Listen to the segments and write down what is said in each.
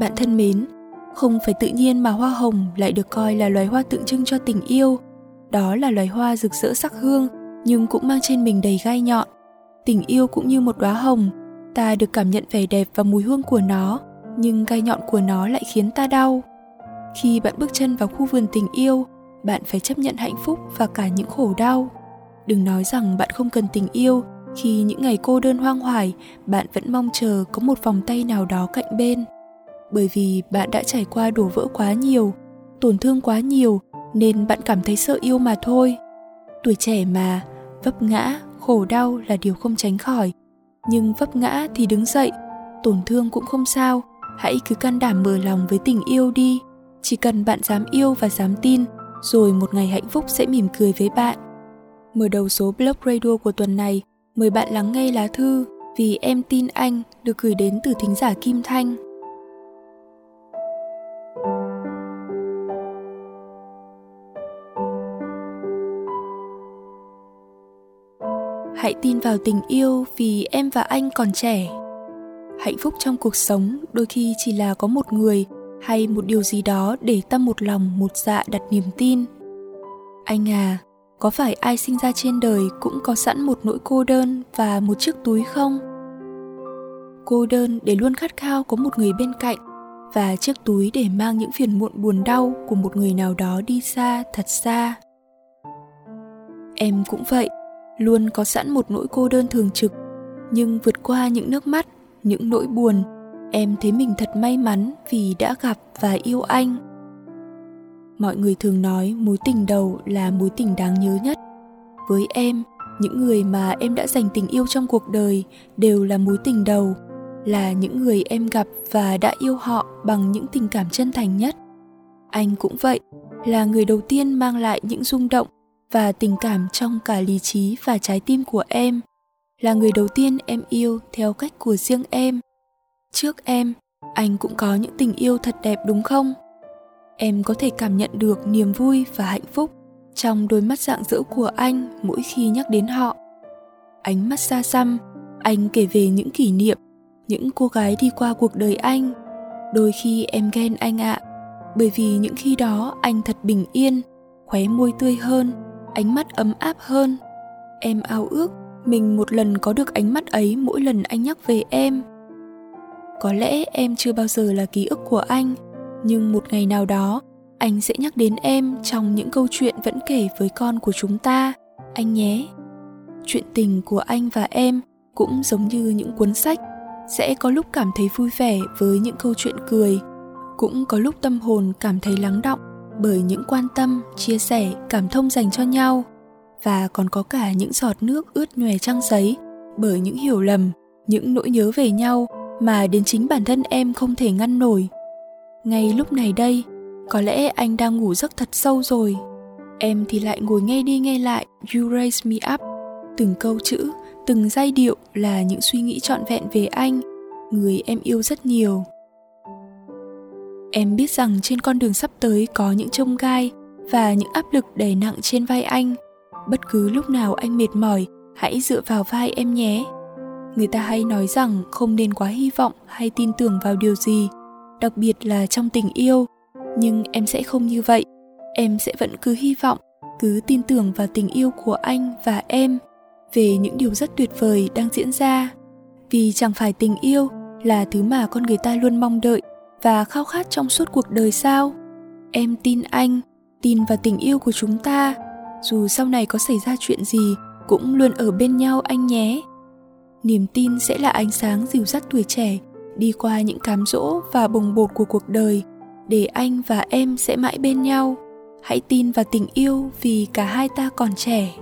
Bạn thân mến, không phải tự nhiên mà hoa hồng lại được coi là loài hoa tượng trưng cho tình yêu. Đó là loài hoa rực rỡ sắc hương nhưng cũng mang trên mình đầy gai nhọn. Tình yêu cũng như một đóa hồng, ta được cảm nhận vẻ đẹp và mùi hương của nó, nhưng gai nhọn của nó lại khiến ta đau. Khi bạn bước chân vào khu vườn tình yêu, bạn phải chấp nhận hạnh phúc và cả những khổ đau. Đừng nói rằng bạn không cần tình yêu, khi những ngày cô đơn hoang hoài, bạn vẫn mong chờ có một vòng tay nào đó cạnh bên. Bởi vì bạn đã trải qua đổ vỡ quá nhiều tổn thương quá nhiều nên bạn cảm thấy sợ yêu mà thôi. Tuổi trẻ mà vấp ngã khổ đau là điều không tránh khỏi. Nhưng vấp ngã thì đứng dậy tổn thương cũng không sao. Hãy cứ can đảm mở lòng với tình yêu đi. Chỉ cần bạn dám yêu và dám tin rồi một ngày hạnh phúc sẽ mỉm cười với bạn. Mở đầu số blog radio của tuần này, mời bạn lắng nghe lá thư vì em tin anh được gửi đến từ thính giả kim thanh. Hãy tin vào tình yêu vì em và anh còn trẻ. Hạnh phúc trong cuộc sống đôi khi chỉ là có một người hay một điều gì đó để ta một lòng, một dạ đặt niềm tin? Anh à có phải ai sinh ra trên đời cũng có sẵn một nỗi cô đơn và một chiếc túi không? Cô đơn để luôn khát khao có một người bên cạnh và chiếc túi để mang những phiền muộn buồn đau của một người nào đó đi xa, thật xa. Em cũng vậy, luôn có sẵn một nỗi cô đơn thường trực, nhưng vượt qua những nước mắt, những nỗi buồn em thấy mình thật may mắn vì đã gặp và yêu anh. Mọi người thường nói mối tình đầu là mối tình đáng nhớ nhất. Với em, những người mà em đã dành tình yêu trong cuộc đời đều là mối tình đầu, là những người em gặp và đã yêu họ bằng những tình cảm chân thành nhất. Anh cũng vậy, là người đầu tiên mang lại những rung động và tình cảm trong cả lý trí và trái tim của em. Là người đầu tiên em yêu theo cách của riêng em trước em, anh cũng có những tình yêu thật đẹp đúng không? Em có thể cảm nhận được niềm vui và hạnh phúc trong đôi mắt rạng rỡ của anh mỗi khi nhắc đến họ. Ánh mắt xa xăm, anh kể về những kỷ niệm, những cô gái đi qua cuộc đời anh. Đôi khi em ghen anh ạ, bởi vì những khi đó anh thật bình yên, khóe môi tươi hơn, ánh mắt ấm áp hơn. Em ao ước mình một lần có được ánh mắt ấy mỗi lần anh nhắc về em có lẽ em chưa bao giờ là ký ức của anh, nhưng một ngày nào đó, anh sẽ nhắc đến em trong những câu chuyện vẫn kể với con của chúng ta. Anh nhé. Chuyện tình của anh và em cũng giống như những cuốn sách, sẽ có lúc cảm thấy vui vẻ với những câu chuyện cười, cũng có lúc tâm hồn cảm thấy lắng động bởi những quan tâm, chia sẻ, cảm thông dành cho nhau. Và còn có cả những giọt nước ướt nhòe trang giấy bởi những hiểu lầm, những nỗi nhớ về nhau mà đến chính bản thân em không thể ngăn nổi ngay lúc này đây có lẽ anh đang ngủ giấc thật sâu rồi em thì lại ngồi nghe đi nghe lại you raise me up từng câu chữ từng giai điệu là những suy nghĩ trọn vẹn về anh người em yêu rất nhiều Em biết rằng trên con đường sắp tới có những trông gai và những áp lực đè nặng trên vai anh. Bất cứ lúc nào anh mệt mỏi, hãy dựa vào vai em nhé. Người ta hay nói rằng không nên quá hy vọng hay tin tưởng vào điều gì, đặc biệt là trong tình yêu. Nhưng em sẽ không như vậy. Em sẽ vẫn cứ hy vọng, cứ tin tưởng vào tình yêu của anh và em về những điều rất tuyệt vời đang diễn ra. Vì chẳng phải tình yêu là thứ mà con người ta luôn mong đợi và khao khát trong suốt cuộc đời sao em tin anh tin vào tình yêu của chúng ta dù sau này có xảy ra chuyện gì cũng luôn ở bên nhau anh nhé niềm tin sẽ là ánh sáng dìu dắt tuổi trẻ đi qua những cám dỗ và bồng bột của cuộc đời để anh và em sẽ mãi bên nhau. Hãy tin vào tình yêu vì cả hai ta còn trẻ.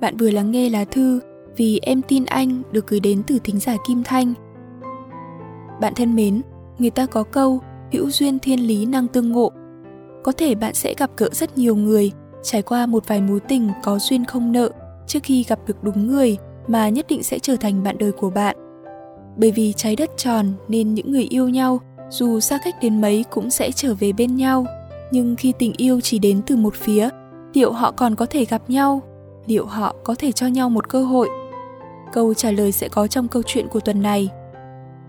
Bạn vừa lắng nghe lá thư vì em tin anh được gửi đến từ thính giả kim thanh. Bạn thân mến, người ta có câu hữu duyên thiên lý năng tương ngộ. Có thể bạn sẽ gặp gỡ rất nhiều người, trải qua một vài mối tình có duyên không nợ trước khi gặp được đúng người mà nhất định sẽ trở thành bạn đời của bạn. Bởi vì trái đất tròn nên những người yêu nhau, dù xa cách đến mấy cũng sẽ trở về bên nhau. nhưng khi tình yêu chỉ đến từ một phía, liệu họ còn có thể gặp nhau liệu họ có thể cho nhau một cơ hội câu trả lời sẽ có trong câu chuyện của tuần này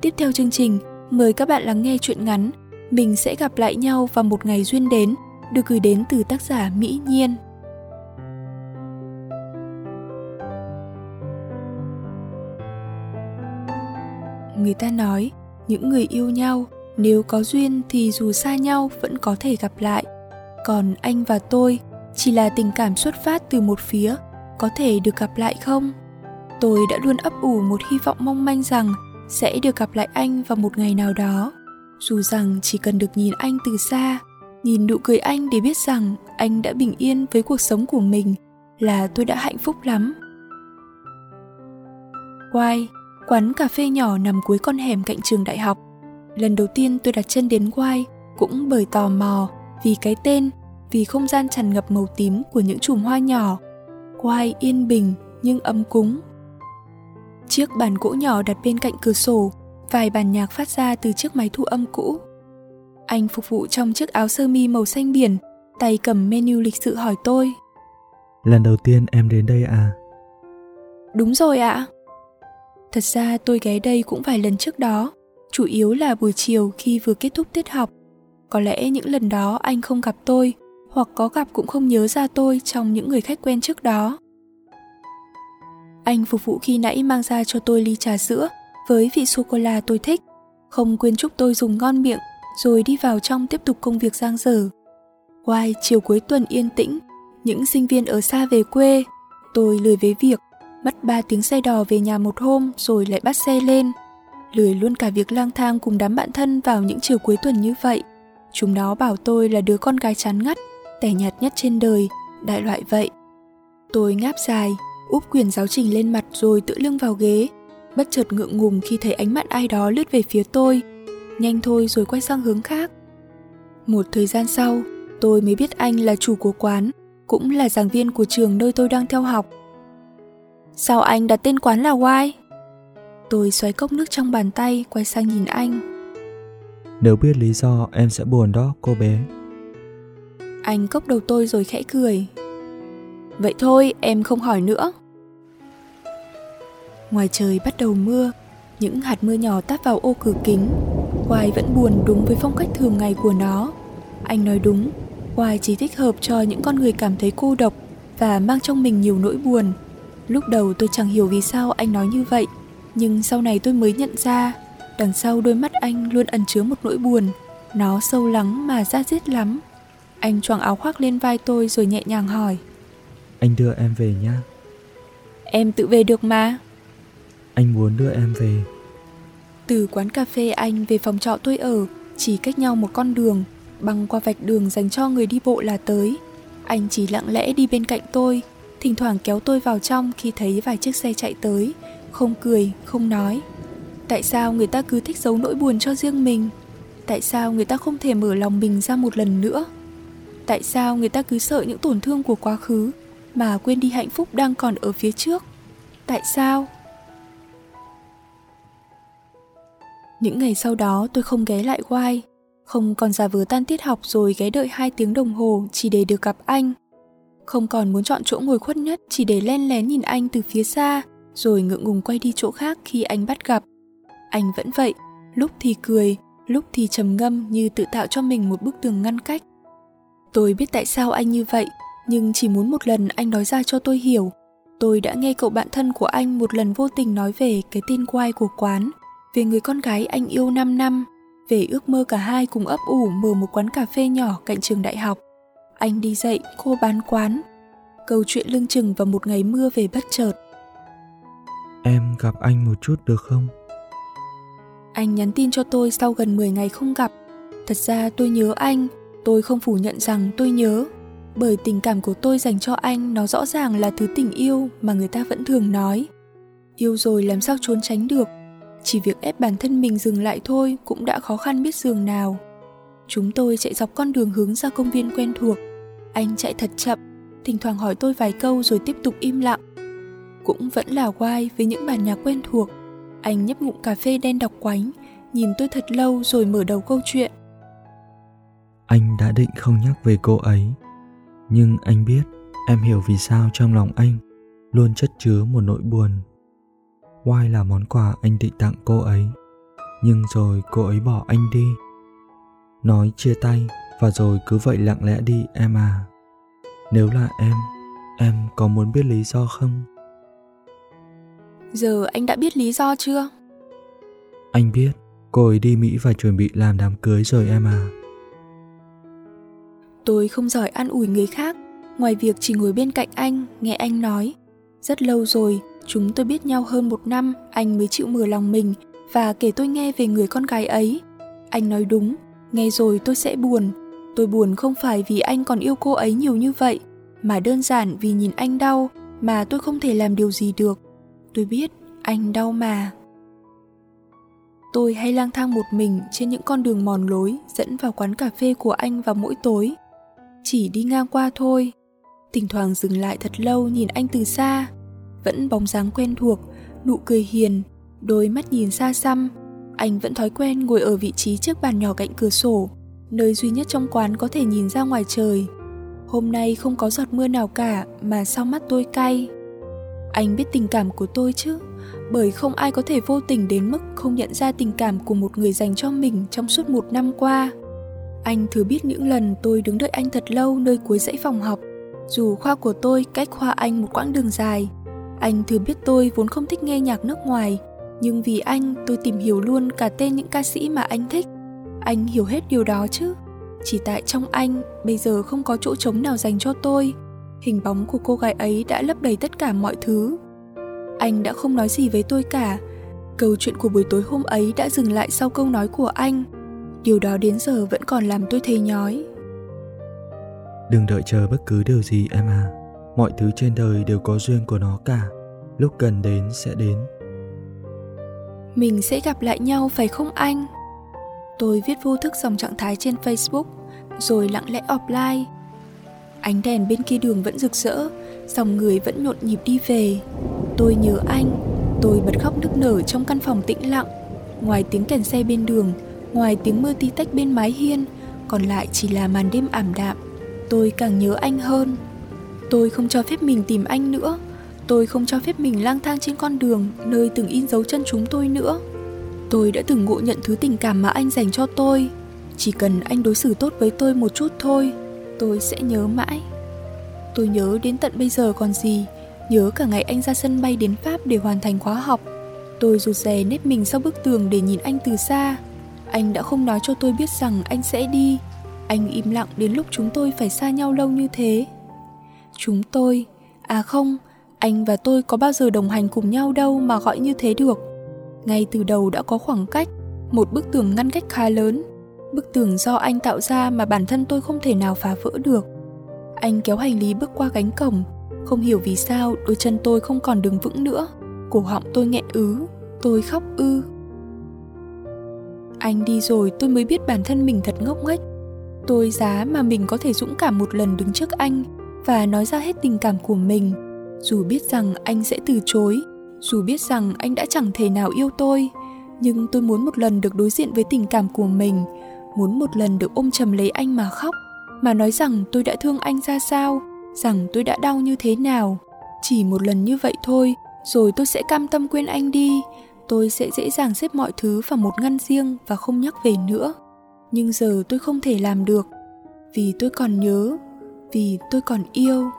tiếp theo chương trình, mời các bạn lắng nghe chuyện ngắn, mình sẽ gặp lại nhau vào một ngày duyên đến được gửi đến từ tác giả mỹ nhiên người ta nói những người yêu nhau nếu có duyên thì dù xa nhau vẫn có thể gặp lại. Còn anh và tôi chỉ là tình cảm xuất phát từ một phía có thể được gặp lại không? Tôi đã luôn ấp ủ một hy vọng mong manh rằng sẽ được gặp lại anh vào một ngày nào đó. Dù rằng chỉ cần được nhìn anh từ xa nhìn nụ cười anh để biết rằng anh đã bình yên với cuộc sống của mình là tôi đã hạnh phúc lắm. Quay, quán cà phê nhỏ nằm cuối con hẻm cạnh trường đại học. Lần đầu tiên tôi đặt chân đến Quay cũng bởi tò mò vì cái tên vì không gian tràn ngập màu tím của những chùm hoa nhỏ. Quay yên bình nhưng ấm cúng. Chiếc bàn gỗ nhỏ đặt bên cạnh cửa sổ vài bản nhạc phát ra từ chiếc máy thu âm cũ. Anh phục vụ trong chiếc áo sơ mi màu xanh biển tay cầm menu lịch sự hỏi tôi. Lần đầu tiên em đến đây à? Đúng rồi ạ thật ra tôi ghé đây cũng vài lần trước đó. Chủ yếu là buổi chiều khi vừa kết thúc tiết học. Có lẽ những lần đó anh không gặp tôi hoặc có gặp cũng không nhớ ra tôi trong những người khách quen trước đó. Anh phục vụ khi nãy mang ra cho tôi ly trà sữa với vị sô cô la tôi thích, không quên chúc tôi dùng ngon miệng rồi đi vào trong tiếp tục công việc giang dở. Quay chiều cuối tuần yên tĩnh, những sinh viên ở xa về quê, tôi lười với việc, mất 3 tiếng xe đò về nhà một hôm rồi lại bắt xe lên. Lười luôn cả việc lang thang cùng đám bạn thân vào những chiều cuối tuần như vậy. Chúng nó bảo tôi là đứa con gái chán ngắt, tẻ nhạt nhất trên đời, đại loại vậy. Tôi ngáp dài, úp quyển giáo trình lên mặt rồi tự lưng vào ghế, bất chợt ngượng ngùng khi thấy ánh mắt ai đó lướt về phía tôi. Nhanh thôi rồi quay sang hướng khác. Một thời gian sau, tôi mới biết anh là chủ của quán, cũng là giảng viên của trường nơi tôi đang theo học. Sao anh đặt tên quán là Why? Tôi xoáy cốc nước trong bàn tay, quay sang nhìn anh. Nếu biết lý do em sẽ buồn đó, cô bé. Anh cốc đầu tôi rồi khẽ cười. Vậy thôi, em không hỏi nữa. Ngoài trời bắt đầu mưa, những hạt mưa nhỏ tát vào ô cửa kính. Quai vẫn buồn đúng với phong cách thường ngày của nó. Anh nói đúng, Quai chỉ thích hợp cho những con người cảm thấy cô độc và mang trong mình nhiều nỗi buồn. Lúc đầu tôi chẳng hiểu vì sao anh nói như vậy, nhưng sau này tôi mới nhận ra, đằng sau đôi mắt anh luôn ẩn chứa một nỗi buồn. Nó sâu lắng mà ra diết lắm. Anh choàng áo khoác lên vai tôi rồi nhẹ nhàng hỏi. Anh đưa em về nhá. Em tự về được mà. Anh muốn đưa em về. Từ quán cà phê anh về phòng trọ tôi ở, chỉ cách nhau một con đường, băng qua vạch đường dành cho người đi bộ là tới. Anh chỉ lặng lẽ đi bên cạnh tôi, thỉnh thoảng kéo tôi vào trong khi thấy vài chiếc xe chạy tới, không cười, không nói. Tại sao người ta cứ thích giấu nỗi buồn cho riêng mình? Tại sao người ta không thể mở lòng mình ra một lần nữa? Tại sao người ta cứ sợ những tổn thương của quá khứ mà quên đi hạnh phúc đang còn ở phía trước? Tại sao? Những ngày sau đó tôi không ghé lại quay, không còn giả vờ tan tiết học rồi ghé đợi hai tiếng đồng hồ chỉ để được gặp anh. Không còn muốn chọn chỗ ngồi khuất nhất chỉ để len lén nhìn anh từ phía xa, rồi ngượng ngùng quay đi chỗ khác khi anh bắt gặp. Anh vẫn vậy, lúc thì cười, lúc thì trầm ngâm như tự tạo cho mình một bức tường ngăn cách. Tôi biết tại sao anh như vậy, nhưng chỉ muốn một lần anh nói ra cho tôi hiểu. Tôi đã nghe cậu bạn thân của anh một lần vô tình nói về cái tên quai của quán – về người con gái anh yêu 5 năm, về ước mơ cả hai cùng ấp ủ mở một quán cà phê nhỏ cạnh trường đại học. Anh đi dạy, cô bán quán. Câu chuyện lưng chừng vào một ngày mưa về bất chợt. Em gặp anh một chút được không? Anh nhắn tin cho tôi sau gần 10 ngày không gặp. Thật ra tôi nhớ anh, tôi không phủ nhận rằng tôi nhớ. Bởi tình cảm của tôi dành cho anh nó rõ ràng là thứ tình yêu mà người ta vẫn thường nói. Yêu rồi làm sao trốn tránh được chỉ việc ép bản thân mình dừng lại thôi cũng đã khó khăn biết giường nào chúng tôi chạy dọc con đường hướng ra công viên quen thuộc anh chạy thật chậm thỉnh thoảng hỏi tôi vài câu rồi tiếp tục im lặng cũng vẫn là quai với những bản nhạc quen thuộc anh nhấp ngụm cà phê đen đọc quánh nhìn tôi thật lâu rồi mở đầu câu chuyện Anh đã định không nhắc về cô ấy, nhưng anh biết em hiểu vì sao trong lòng anh luôn chất chứa một nỗi buồn. Why là món quà anh định tặng cô ấy, nhưng rồi cô ấy bỏ anh đi. Nói chia tay và rồi cứ vậy lặng lẽ đi em à. Nếu là em, em có muốn biết lý do không? Giờ anh đã biết lý do chưa? Anh biết, cô ấy đi Mỹ và chuẩn bị làm đám cưới rồi em à. Tôi không giỏi an ủi người khác, ngoài việc chỉ ngồi bên cạnh anh, nghe anh nói. Rất lâu rồi, chúng tôi biết nhau hơn một năm, anh mới chịu mở lòng mình và kể tôi nghe về người con gái ấy. Anh nói đúng, nghe rồi tôi sẽ buồn. Tôi buồn không phải vì anh còn yêu cô ấy nhiều như vậy, mà đơn giản vì nhìn anh đau mà tôi không thể làm điều gì được. Tôi biết anh đau mà. Tôi hay lang thang một mình trên những con đường mòn lối dẫn vào quán cà phê của anh vào mỗi tối. Chỉ đi ngang qua thôi. Thỉnh thoảng dừng lại thật lâu nhìn anh từ xa. Vẫn bóng dáng quen thuộc, nụ cười hiền, đôi mắt nhìn xa xăm. Anh vẫn thói quen ngồi ở vị trí trước bàn nhỏ cạnh cửa sổ, nơi duy nhất trong quán có thể nhìn ra ngoài trời. Hôm nay không có giọt mưa nào cả mà sao mắt tôi cay. Anh biết tình cảm của tôi chứ, bởi không ai có thể vô tình đến mức không nhận ra tình cảm của một người dành cho mình trong suốt một năm qua. Anh thừa biết những lần tôi đứng đợi anh thật lâu nơi cuối dãy phòng học, dù khoa của tôi cách khoa anh một quãng đường dài. Anh thừa biết tôi vốn không thích nghe nhạc nước ngoài, nhưng vì anh tôi tìm hiểu luôn cả tên những ca sĩ mà anh thích. Anh hiểu hết điều đó chứ. Chỉ tại trong anh bây giờ không có chỗ trống nào dành cho tôi. Hình bóng của cô gái ấy đã lấp đầy tất cả mọi thứ. Anh đã không nói gì với tôi cả. Câu chuyện của buổi tối hôm ấy đã dừng lại sau câu nói của anh. Điều đó đến giờ vẫn còn làm tôi thấy nhói. Đừng đợi chờ bất cứ điều gì em à. Mọi thứ trên đời đều có duyên của nó cả. Lúc cần đến sẽ đến. Mình sẽ gặp lại nhau phải không anh? Tôi viết vô thức dòng trạng thái trên Facebook, rồi lặng lẽ offline. Ánh đèn bên kia đường vẫn rực rỡ, dòng người vẫn nhộn nhịp đi về. Tôi nhớ anh, tôi bật khóc nức nở trong căn phòng tĩnh lặng. Ngoài tiếng kèn xe bên đường, ngoài tiếng mưa tí tách bên mái hiên, còn lại chỉ là màn đêm ảm đạm. Tôi càng nhớ anh hơn. Tôi không cho phép mình tìm anh nữa. Tôi không cho phép mình lang thang trên con đường nơi từng in dấu chân chúng tôi nữa. Tôi đã từng ngộ nhận thứ tình cảm mà anh dành cho tôi. Chỉ cần anh đối xử tốt với tôi một chút thôi, tôi sẽ nhớ mãi. Tôi nhớ đến tận bây giờ còn gì, nhớ cả ngày anh ra sân bay đến Pháp để hoàn thành khóa học. Tôi rụt rè nếp mình sau bức tường để nhìn anh từ xa. Anh đã không nói cho tôi biết rằng anh sẽ đi. Anh im lặng đến lúc chúng tôi phải xa nhau lâu như thế. Chúng tôi, à không, anh và tôi có bao giờ đồng hành cùng nhau đâu mà gọi như thế được ngay từ đầu đã có khoảng cách, một bức tường ngăn cách khá lớn. Bức tường do anh tạo ra mà bản thân tôi không thể nào phá vỡ được. Anh kéo hành lý bước qua cánh cổng, không hiểu vì sao đôi chân tôi không còn đứng vững nữa. Cổ họng tôi nghẹn ứ, tôi khóc ư. Anh đi rồi tôi mới biết bản thân mình thật ngốc nghếch. Tôi giá mà mình có thể dũng cảm một lần đứng trước anh và nói ra hết tình cảm của mình. Dù biết rằng anh sẽ từ chối dù biết rằng anh đã chẳng thể nào yêu tôi, nhưng tôi muốn một lần được đối diện với tình cảm của mình, muốn một lần được ôm chầm lấy anh mà khóc. Mà nói rằng tôi đã thương anh ra sao, rằng tôi đã đau như thế nào. Chỉ một lần như vậy thôi, rồi tôi sẽ cam tâm quên anh đi. Tôi sẽ dễ dàng xếp mọi thứ vào một ngăn riêng và không nhắc về nữa. Nhưng giờ tôi không thể làm được, vì tôi còn nhớ, vì tôi còn yêu.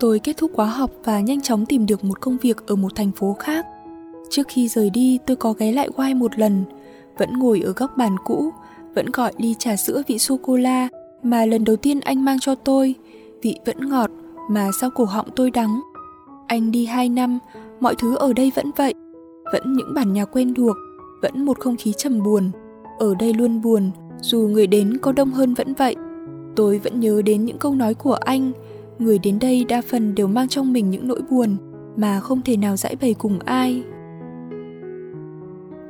Tôi kết thúc khóa học và nhanh chóng tìm được một công việc ở một thành phố khác. Trước khi rời đi, tôi có ghé lại quay một lần, vẫn ngồi ở góc bàn cũ, vẫn gọi ly trà sữa vị sô-cô-la mà lần đầu tiên anh mang cho tôi, vị vẫn ngọt mà sau cổ họng tôi đắng. Anh đi hai năm, mọi thứ ở đây vẫn vậy, vẫn những bản nhạc quen thuộc, vẫn một không khí trầm buồn. Ở đây luôn buồn, dù người đến có đông hơn vẫn vậy. Tôi vẫn nhớ đến những câu nói của anh, người đến đây đa phần đều mang trong mình những nỗi buồn mà không thể nào giải bày cùng ai.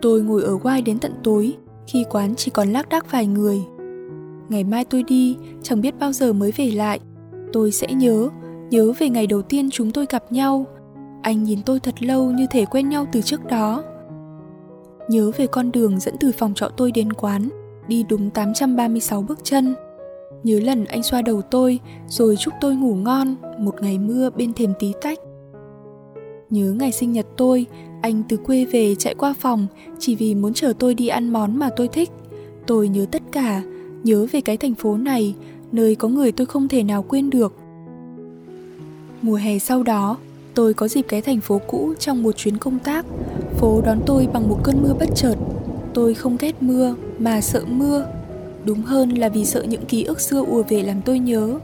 Tôi ngồi ở quai đến tận tối, khi quán chỉ còn lác đác vài người. Ngày mai tôi đi, chẳng biết bao giờ mới về lại. Tôi sẽ nhớ nhớ về ngày đầu tiên chúng tôi gặp nhau. Anh nhìn tôi thật lâu như thể quen nhau từ trước đó. Nhớ về con đường dẫn từ phòng trọ tôi đến quán, đi đúng 836 bước chân. Nhớ lần anh xoa đầu tôi rồi chúc tôi ngủ ngon một ngày mưa bên thềm tí tách. Nhớ ngày sinh nhật tôi, anh từ quê về chạy qua phòng chỉ vì muốn chờ tôi đi ăn món mà tôi thích. Tôi nhớ tất cả, nhớ về cái thành phố này, nơi có người tôi không thể nào quên được. Mùa hè sau đó, tôi có dịp ghé thành phố cũ trong một chuyến công tác. Phố đón tôi bằng một cơn mưa bất chợt. Tôi không ghét mưa mà sợ mưa. Đúng hơn là vì sợ những ký ức xưa ùa về làm tôi nhớ.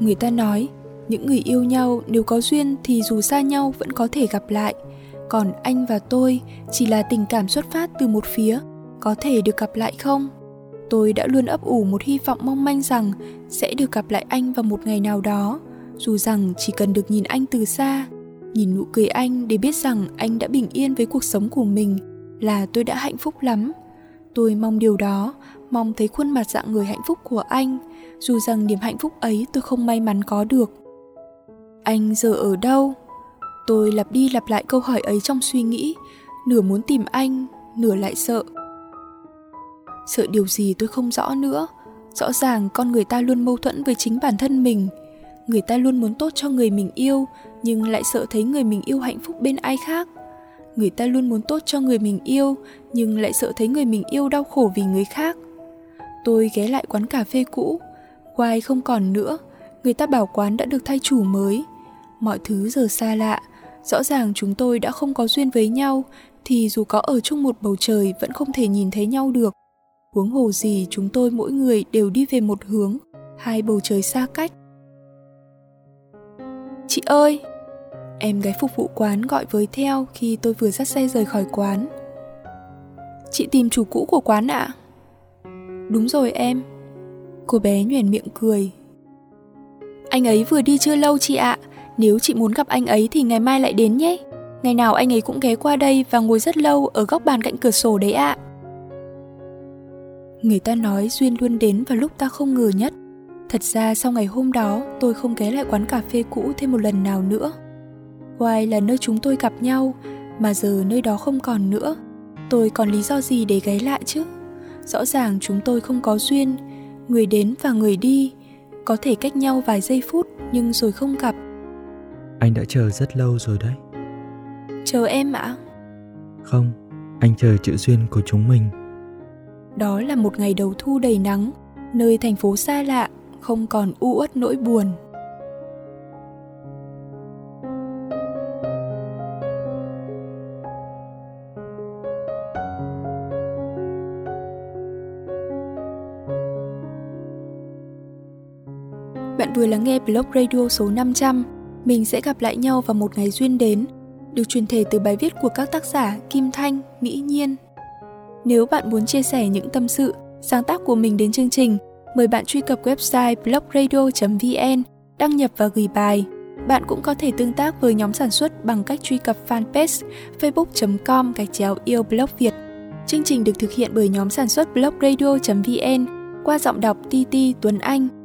Người ta nói, những người yêu nhau nếu có duyên thì dù xa nhau vẫn có thể gặp lại. Còn anh và tôi chỉ là tình cảm xuất phát từ một phía, có thể được gặp lại không? tôi đã luôn ấp ủ một hy vọng mong manh rằng sẽ được gặp lại anh vào một ngày nào đó dù rằng chỉ cần được nhìn anh từ xa nhìn nụ cười anh để biết rằng anh đã bình yên với cuộc sống của mình là tôi đã hạnh phúc lắm. Tôi mong điều đó, mong thấy khuôn mặt dạng người hạnh phúc của anh. Dù rằng niềm hạnh phúc ấy tôi không may mắn có được. Anh giờ ở đâu? Tôi lặp đi lặp lại câu hỏi ấy trong suy nghĩ. Nửa muốn tìm anh, nửa lại sợ. Sợ điều gì tôi không rõ nữa. Rõ ràng con người ta luôn mâu thuẫn với chính bản thân mình. Người ta luôn muốn tốt cho người mình yêu, nhưng lại sợ thấy người mình yêu hạnh phúc bên ai khác người ta luôn muốn tốt cho người mình yêu, nhưng lại sợ thấy người mình yêu đau khổ vì người khác. Tôi ghé lại quán cà phê cũ Quai không còn nữa, người ta bảo quán đã được thay chủ mới. Mọi thứ giờ xa lạ, rõ ràng chúng tôi đã không có duyên với nhau, thì dù có ở chung một bầu trời vẫn không thể nhìn thấy nhau được. Huống hồ gì chúng tôi mỗi người đều đi về một hướng, hai bầu trời xa cách. Chị ơi! Em gái phục vụ quán gọi với theo khi tôi vừa dắt xe rời khỏi quán chị tìm chủ cũ của quán ạ à? đúng rồi em cô bé nhoẻn miệng cười anh ấy vừa đi chưa lâu chị ạ nếu chị muốn gặp anh ấy thì ngày mai lại đến nhé ngày nào anh ấy cũng ghé qua đây và ngồi rất lâu ở góc bàn cạnh cửa sổ đấy ạ à. Người ta nói duyên luôn đến vào lúc ta không ngờ nhất. Thật ra sau ngày hôm đó, tôi không ghé lại quán cà phê cũ thêm một lần nào nữa. Hoài là nơi chúng tôi gặp nhau, mà giờ nơi đó không còn nữa. Tôi còn lý do gì để ghé lại chứ? Rõ ràng chúng tôi không có duyên, người đến và người đi, có thể cách nhau vài giây phút nhưng rồi không gặp. Anh đã chờ rất lâu rồi đấy. Chờ em ạ? Không, anh chờ chữ duyên của chúng mình. Đó là một ngày đầu thu đầy nắng, nơi thành phố xa lạ, không còn u uất nỗi buồn. Bạn vừa lắng nghe blog radio số 500. Mình sẽ gặp lại nhau vào một ngày duyên đến, được truyền thể từ bài viết của các tác giả Kim Thanh, Mỹ Nhiên, nếu bạn muốn chia sẻ những tâm sự, sáng tác của mình đến chương trình, mời bạn truy cập website blogradio.vn, đăng nhập và gửi bài. Bạn cũng có thể tương tác với nhóm sản xuất bằng cách truy cập fanpage facebook.com gạch chéo yêu blog Việt. Chương trình được thực hiện bởi nhóm sản xuất blogradio.vn qua giọng đọc TT Tuấn Anh.